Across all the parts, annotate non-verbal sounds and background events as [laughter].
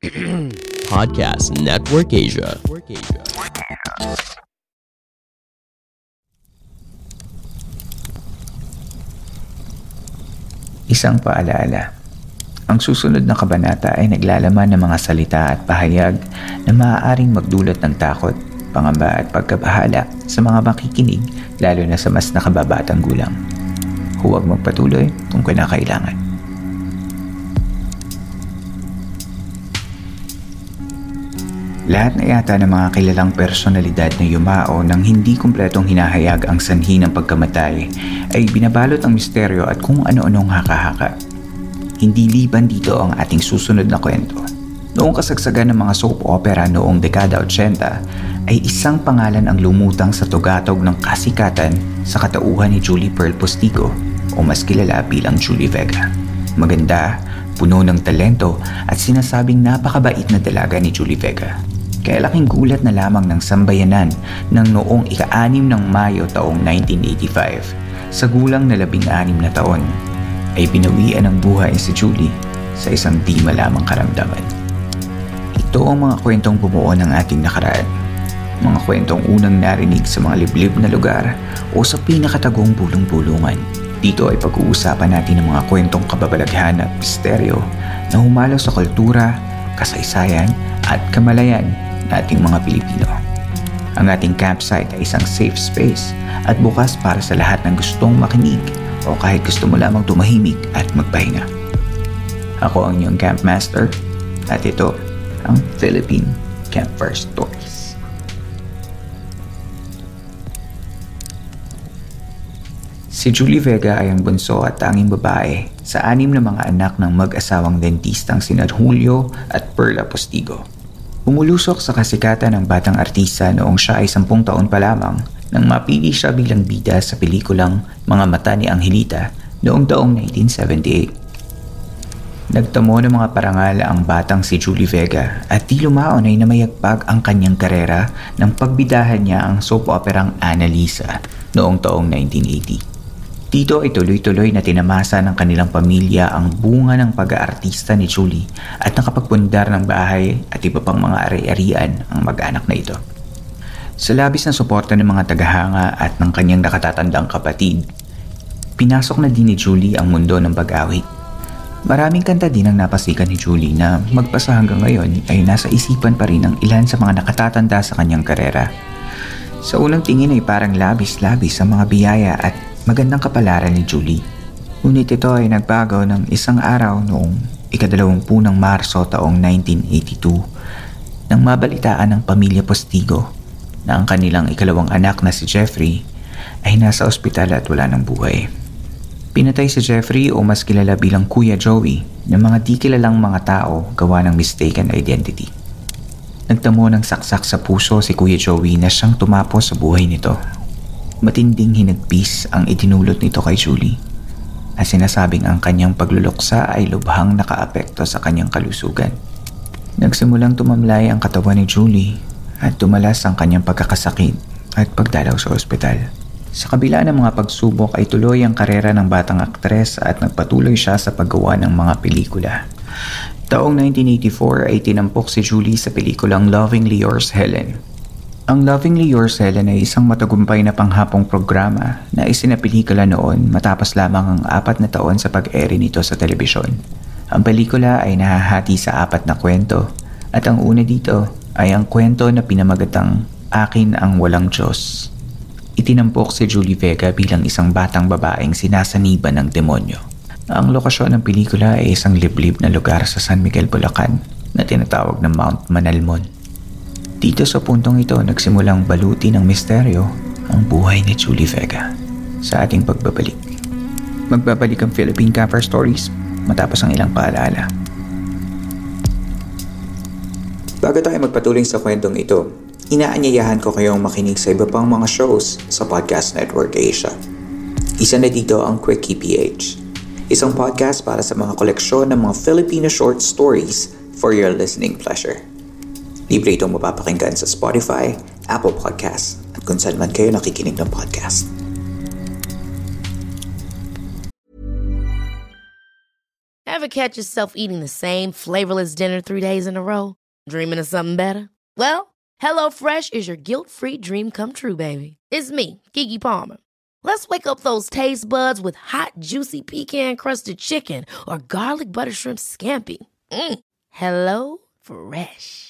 [clears throat] Podcast Network Asia. Isang paalaala. Ang susunod na kabanata ay naglalaman ng mga salita at pahayag na maaaring magdulot ng takot, pangamba at pagkabahala sa mga makikinig lalo na sa mas nakababatang gulang. Huwag magpatuloy kung kinakailangan. Lahat na yata ng mga kilalang personalidad na yumao nang hindi kumpletong hinahayag ang sanhi ng pagkamatay ay binabalot ang misteryo at kung ano-anong haka-haka. Hindi liban dito ang ating susunod na kwento. Noong kasagsagan ng mga soap opera noong dekada 80 ay isang pangalan ang lumutang sa tugatog ng kasikatan sa katauhan ni Julie Pearl Postigo o mas kilala bilang Julie Vega. Maganda, puno ng talento at sinasabing napakabait na dalaga ni Julie Vega. Kaya laking gulat na lamang ng sambayanan ng noong ika-anim ng Mayo taong 1985 sa gulang na labing-anim na taon ay binawian ng buhay si Julie sa isang di malamang karamdaman. Ito ang mga kwentong bumuo ng ating nakaraan. Mga kwentong unang narinig sa mga liblib na lugar o sa pinakatagong bulong-bulungan. Dito ay pag-uusapan natin ng mga kwentong kababalaghan at misteryo na humalo sa kultura, kasaysayan at kamalayan nating mga Pilipino. Ang ating campsite ay isang safe space at bukas para sa lahat ng gustong makinig o kahit gusto mo lamang tumahimik at magpahinga. Ako ang iyong campmaster at ito ang Philippine Campfire Stories. Si Julie Vega ay ang bunso at tanging babae sa anim na mga anak ng mag-asawang dentistang sina Julio at Perla Postigo. Umulusok sa kasikatan ng batang artista noong siya ay sampung taon pa lamang nang mapili siya bilang bida sa pelikulang Mga Mata ni Angelita noong taong 1978. Nagtamo ng mga parangal ang batang si Julie Vega at di lumaon ay namayagpag ang kanyang karera nang pagbidahan niya ang soap operang Annalisa noong taong 1980. Dito ay tuloy-tuloy na tinamasa ng kanilang pamilya ang bunga ng pag-aartista ni Julie at nakapagpundar ng bahay at iba pang mga ari-arian ang mag-anak na ito. Sa labis na suporta ng mga tagahanga at ng kanyang nakatatandang kapatid, pinasok na din ni Julie ang mundo ng pag-awit. Maraming kanta din ang napasikan ni Julie na magpasa hanggang ngayon ay nasa isipan pa rin ng ilan sa mga nakatatanda sa kanyang karera. Sa unang tingin ay parang labis-labis ang mga biyaya at magandang kapalaran ni Julie. Ngunit ito ay nagbago ng isang araw noong ikadalawampu ng Marso taong 1982 nang mabalitaan ng pamilya Postigo na ang kanilang ikalawang anak na si Jeffrey ay nasa ospital at wala ng buhay. Pinatay si Jeffrey o mas kilala bilang Kuya Joey ng mga di kilalang mga tao gawa ng mistaken identity. Nagtamo ng saksak sa puso si Kuya Joey na siyang tumapos sa buhay nito Matinding hinagpis ang itinulot nito kay Julie at sinasabing ang kanyang pagluluksa ay lubhang nakaapekto sa kanyang kalusugan. Nagsimulang tumamlay ang katawan ni Julie at tumalas ang kanyang pagkakasakit at pagdalaw sa ospital. Sa kabila ng mga pagsubok ay tuloy ang karera ng batang aktres at nagpatuloy siya sa paggawa ng mga pelikula. Taong 1984 ay tinampok si Julie sa pelikulang Lovingly Yours Helen ang Lovingly Yours Helen ay isang matagumpay na panghapong programa na isinapelikula noon matapos lamang ang apat na taon sa pag-ere nito sa telebisyon. Ang pelikula ay nahahati sa apat na kwento at ang una dito ay ang kwento na pinamagatang Akin ang Walang Diyos. Itinampok si Julie Vega bilang isang batang babaeng sinasaniban ng demonyo. Ang lokasyon ng pelikula ay isang liblib na lugar sa San Miguel, Bulacan na tinatawag na Mount Manalmon. Dito sa puntong ito nagsimulang baluti ng misteryo ang buhay ni Julie Vega sa ating pagbabalik. Magbabalik ang Philippine Cover Stories matapos ang ilang paalala. Bago tayo magpatuloy sa kwentong ito, inaanyayahan ko kayong makinig sa iba pang mga shows sa Podcast Network Asia. Isa na dito ang Quickie PH, isang podcast para sa mga koleksyon ng mga Filipino short stories for your listening pleasure. Libre itong mapapakinggan sa Spotify, Apple Podcasts, at kung saan man kayo nakikinig ng podcast. Ever catch yourself eating the same flavorless dinner three days in a row? Dreaming of something better? Well, HelloFresh is your guilt-free dream come true, baby. It's me, Kiki Palmer. Let's wake up those taste buds with hot, juicy pecan-crusted chicken or garlic butter shrimp scampi. Mm. Hello Fresh.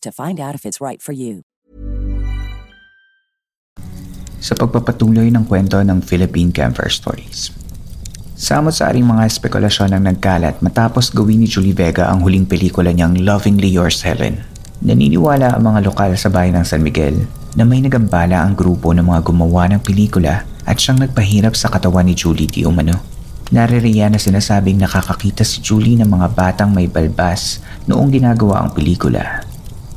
to find out if it's right for you. Sa pagpapatuloy ng kwento ng Philippine Camper Stories. Samot-saring mga spekulasyon ang nagkalat matapos gawin ni Julie Vega ang huling pelikula niyang Lovingly Yours Helen. Naniniwala ang mga lokal sa bayan ng San Miguel na may nagambala ang grupo ng mga gumawa ng pelikula at siyang nagpahirap sa katawan ni Julie di umano. Naririya na sinasabing nakakakita si Julie ng mga batang may balbas noong ginagawa ang pelikula.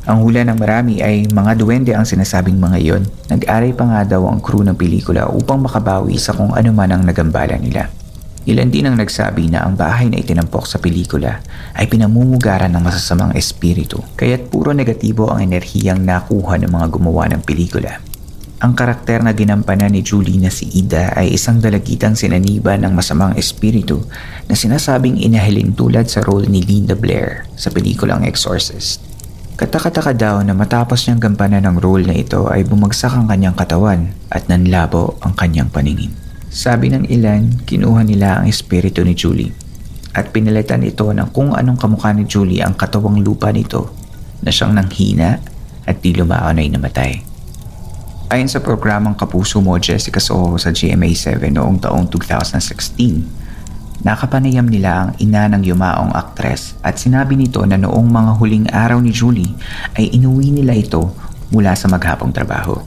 Ang hula ng marami ay mga duwende ang sinasabing mga iyon. Nag-aray pa nga daw ang crew ng pelikula upang makabawi sa kung ano man ang nagambala nila. Ilan din ang nagsabi na ang bahay na itinampok sa pelikula ay pinamumugaran ng masasamang espiritu kaya't puro negatibo ang enerhiyang nakuha ng mga gumawa ng pelikula. Ang karakter na ginampanan ni Julie na si Ida ay isang dalagitang sinaniba ng masamang espiritu na sinasabing inahilin tulad sa role ni Linda Blair sa pelikulang Exorcist. Katakataka daw na matapos niyang gampanan ng role na ito ay bumagsak ang kanyang katawan at nanlabo ang kanyang paningin. Sabi ng ilan, kinuha nila ang espiritu ni Julie at pinalitan ito ng kung anong kamukha ni Julie ang katawang lupa nito na siyang nanghina at di lumaon ay namatay. Ayon sa programang Kapuso Mo Jessica Soho sa GMA7 noong taong 2016, nakapanayam nila ang ina ng yumaong aktres at sinabi nito na noong mga huling araw ni Julie ay inuwi nila ito mula sa maghapong trabaho.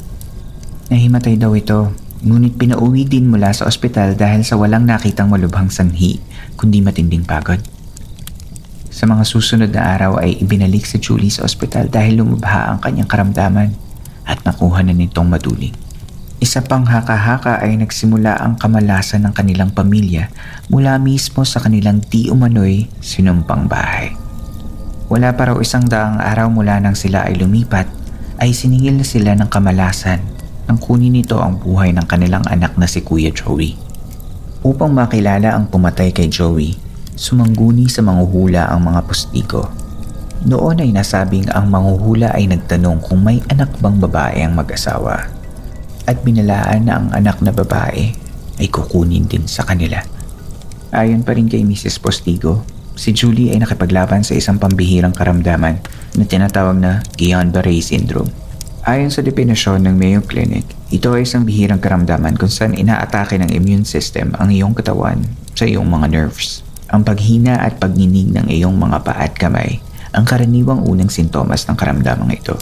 Nahimatay daw ito, ngunit pinauwi din mula sa ospital dahil sa walang nakitang malubhang sanhi kundi matinding pagod. Sa mga susunod na araw ay ibinalik si Julie sa ospital dahil lumubha ang kanyang karamdaman at nakuha na nitong maduling. Isa pang haka-haka ay nagsimula ang kamalasan ng kanilang pamilya mula mismo sa kanilang di umano'y sinumpang bahay. Wala pa raw isang daang araw mula nang sila ay lumipat ay siningil na sila ng kamalasan nang kunin nito ang buhay ng kanilang anak na si Kuya Joey. Upang makilala ang pumatay kay Joey, sumangguni sa manguhula ang mga pustiko. Noon ay nasabing ang manguhula ay nagtanong kung may anak bang babae ang mag-asawa at binalaan na ang anak na babae ay kukunin din sa kanila. Ayon pa rin kay Mrs. Postigo, si Julie ay nakipaglaban sa isang pambihirang karamdaman na tinatawag na Guillain-Barré Syndrome. Ayon sa definisyon ng Mayo Clinic, ito ay isang bihirang karamdaman kung saan inaatake ng immune system ang iyong katawan sa iyong mga nerves. Ang paghina at pagninig ng iyong mga paa at kamay ang karaniwang unang sintomas ng karamdamang ito.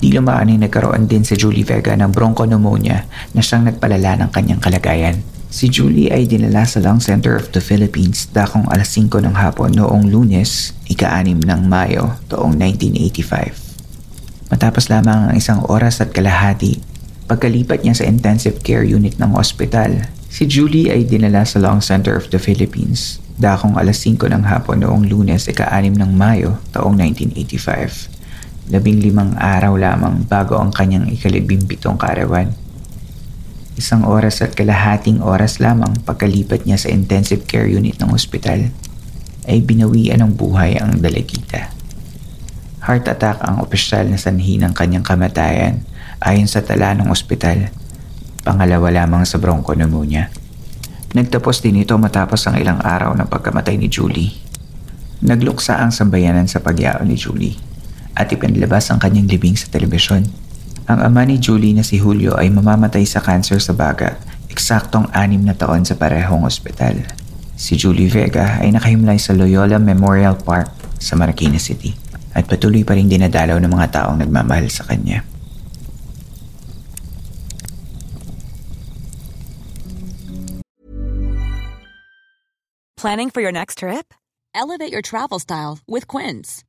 Di lumaan ay nagkaroon din si Julie Vega ng bronchopneumonia na siyang nagpalala ng kanyang kalagayan. Si Julie ay dinala sa Lung Center of the Philippines dakong alas 5 ng hapon noong lunes, ika-6 ng Mayo, taong 1985. Matapos lamang ang isang oras at kalahati, pagkalipat niya sa intensive care unit ng ospital, si Julie ay dinala sa Long Center of the Philippines dakong alas 5 ng hapon noong lunes ika-6 ng Mayo taong 1985. Labing limang araw lamang bago ang kanyang ikalibimpitong karawan. Isang oras at kalahating oras lamang pagkalipat niya sa intensive care unit ng ospital ay binawian ng buhay ang dalagita. Heart attack ang opisyal na sanhi ng kanyang kamatayan ayon sa tala ng ospital. Pangalawa lamang sa bronchopneumonia. Nagtapos din ito matapos ang ilang araw ng pagkamatay ni Julie. Nagluksa ang sambayanan sa pagyao ni Julie at ipinlabas ang kanyang libing sa telebisyon. Ang ama ni Julie na si Julio ay mamamatay sa cancer sa baga eksaktong anim na taon sa parehong ospital. Si Julie Vega ay nakahimlay sa Loyola Memorial Park sa Marikina City at patuloy pa rin dinadalaw ng mga taong nagmamahal sa kanya. Planning for your next trip? Elevate your travel style with Quince.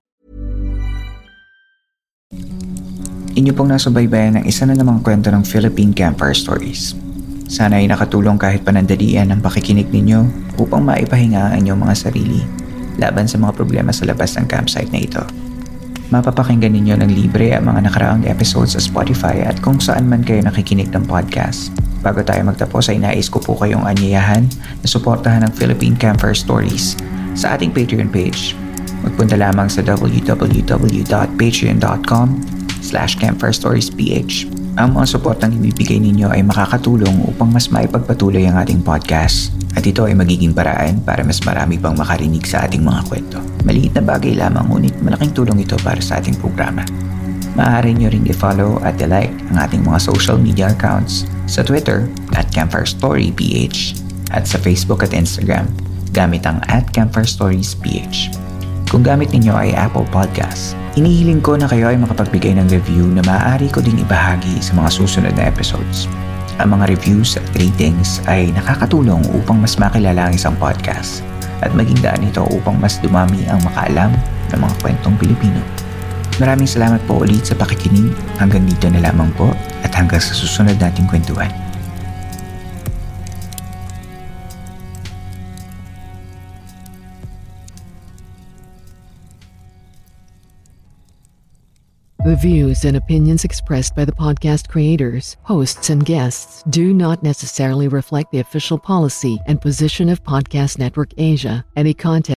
Inyo pong nasubaybayan ng isa na namang kwento ng Philippine Campfire Stories. Sana ay nakatulong kahit panandalian ang pakikinig ninyo upang maipahinga ang inyong mga sarili laban sa mga problema sa labas ng campsite na ito. Mapapakinggan ninyo ng libre ang mga nakaraang episodes sa Spotify at kung saan man kayo nakikinig ng podcast. Bago tayo magtapos ay nais ko po kayong anyayahan na suportahan ng Philippine Campfire Stories sa ating Patreon page. Magpunta lamang sa www.patreon.com slash campfirestoriesph. Ang mga suportang ibibigay ninyo ay makakatulong upang mas maipagpatuloy ang ating podcast at ito ay magiging paraan para mas marami pang makarinig sa ating mga kwento. Maliit na bagay lamang ngunit malaking tulong ito para sa ating programa. Maaari nyo ring i-follow at i-like ang ating mga social media accounts sa Twitter at Campfire Story PH at sa Facebook at Instagram gamit ang at Campfire Stories PH. Kung gamit ninyo ay Apple Podcasts, inihiling ko na kayo ay makapagbigay ng review na maaari ko ding ibahagi sa mga susunod na episodes. Ang mga reviews at ratings ay nakakatulong upang mas makilala ang isang podcast at maging daan ito upang mas dumami ang makaalam ng mga kwentong Pilipino. Maraming salamat po ulit sa pakikinig. Hanggang dito na lamang po at hanggang sa susunod nating kwentuhan. Views and opinions expressed by the podcast creators, hosts, and guests do not necessarily reflect the official policy and position of Podcast Network Asia. Any content